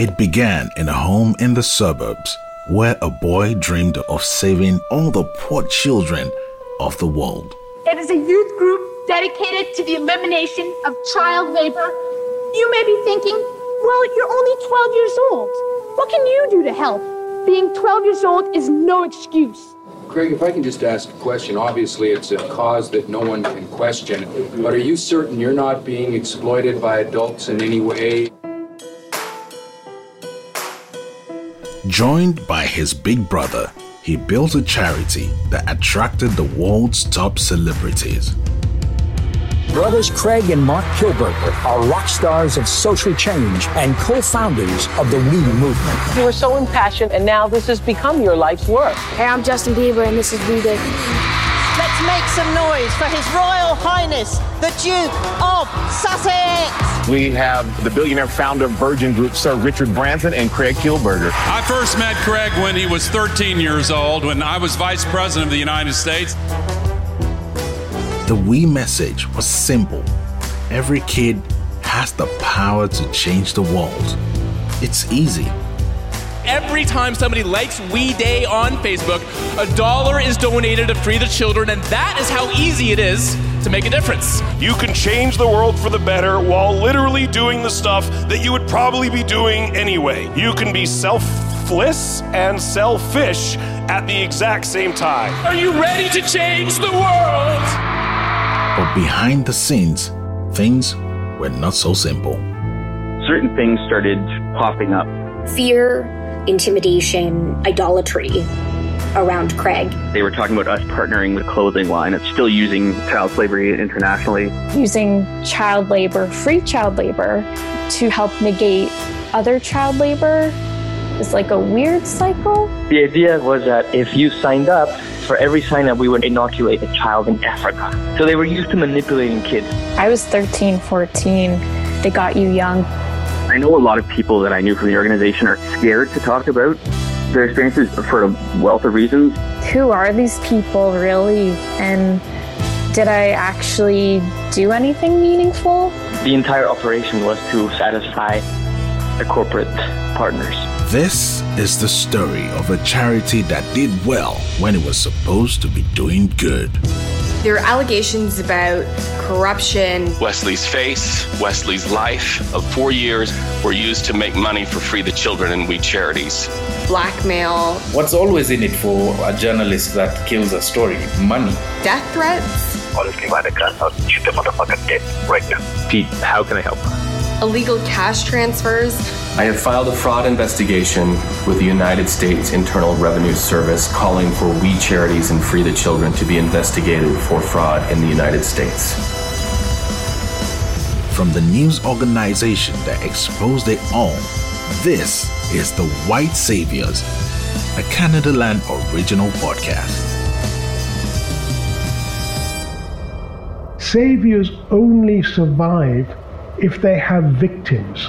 It began in a home in the suburbs where a boy dreamed of saving all the poor children of the world. It is a youth group dedicated to the elimination of child labor. You may be thinking, well, you're only 12 years old. What can you do to help? Being 12 years old is no excuse. Craig, if I can just ask a question, obviously it's a cause that no one can question, but are you certain you're not being exploited by adults in any way? Joined by his big brother, he built a charity that attracted the world's top celebrities. Brothers Craig and Mark Kielburger are rock stars of social change and co-founders of the We movement. You were so impassioned, and now this has become your life's work. Hey, I'm Justin Bieber, and this is We Day. Let's make some noise for His Royal Highness, the Duke of Sussex. We have the billionaire founder of Virgin Group, Sir Richard Branson, and Craig Kielburger. I first met Craig when he was 13 years old, when I was vice president of the United States. The We message was simple. Every kid has the power to change the world. It's easy. Every time somebody likes We Day on Facebook, a dollar is donated to free the children, and that is how easy it is to make a difference. You can change the world for the better while literally doing the stuff that you would probably be doing anyway. You can be selfless and selfish at the exact same time. Are you ready to change the world? But behind the scenes, things were not so simple. Certain things started popping up fear, intimidation, idolatry around Craig. They were talking about us partnering with a clothing line. It's still using child slavery internationally. Using child labor, free child labor, to help negate other child labor is like a weird cycle. The idea was that if you signed up, for every sign up, we would inoculate a child in Africa. So they were used to manipulating kids. I was 13, 14. They got you young. I know a lot of people that I knew from the organization are scared to talk about their experiences for a wealth of reasons. Who are these people really? And did I actually do anything meaningful? The entire operation was to satisfy the corporate partners. This is the story of a charity that did well when it was supposed to be doing good. There are allegations about corruption. Wesley's face, Wesley's life of four years were used to make money for Free the Children and We Charities. Blackmail. What's always in it for a journalist that kills a story? Money. Death threats. Honestly, man, I gun, I'll shoot the motherfucker dead right now. Pete, how can I help? Illegal cash transfers. I have filed a fraud investigation with the United States Internal Revenue Service calling for We Charities and Free the Children to be investigated for fraud in the United States. From the news organization that exposed it all, this is The White Saviors, a Canadaland original podcast. Saviors only survive if they have victims.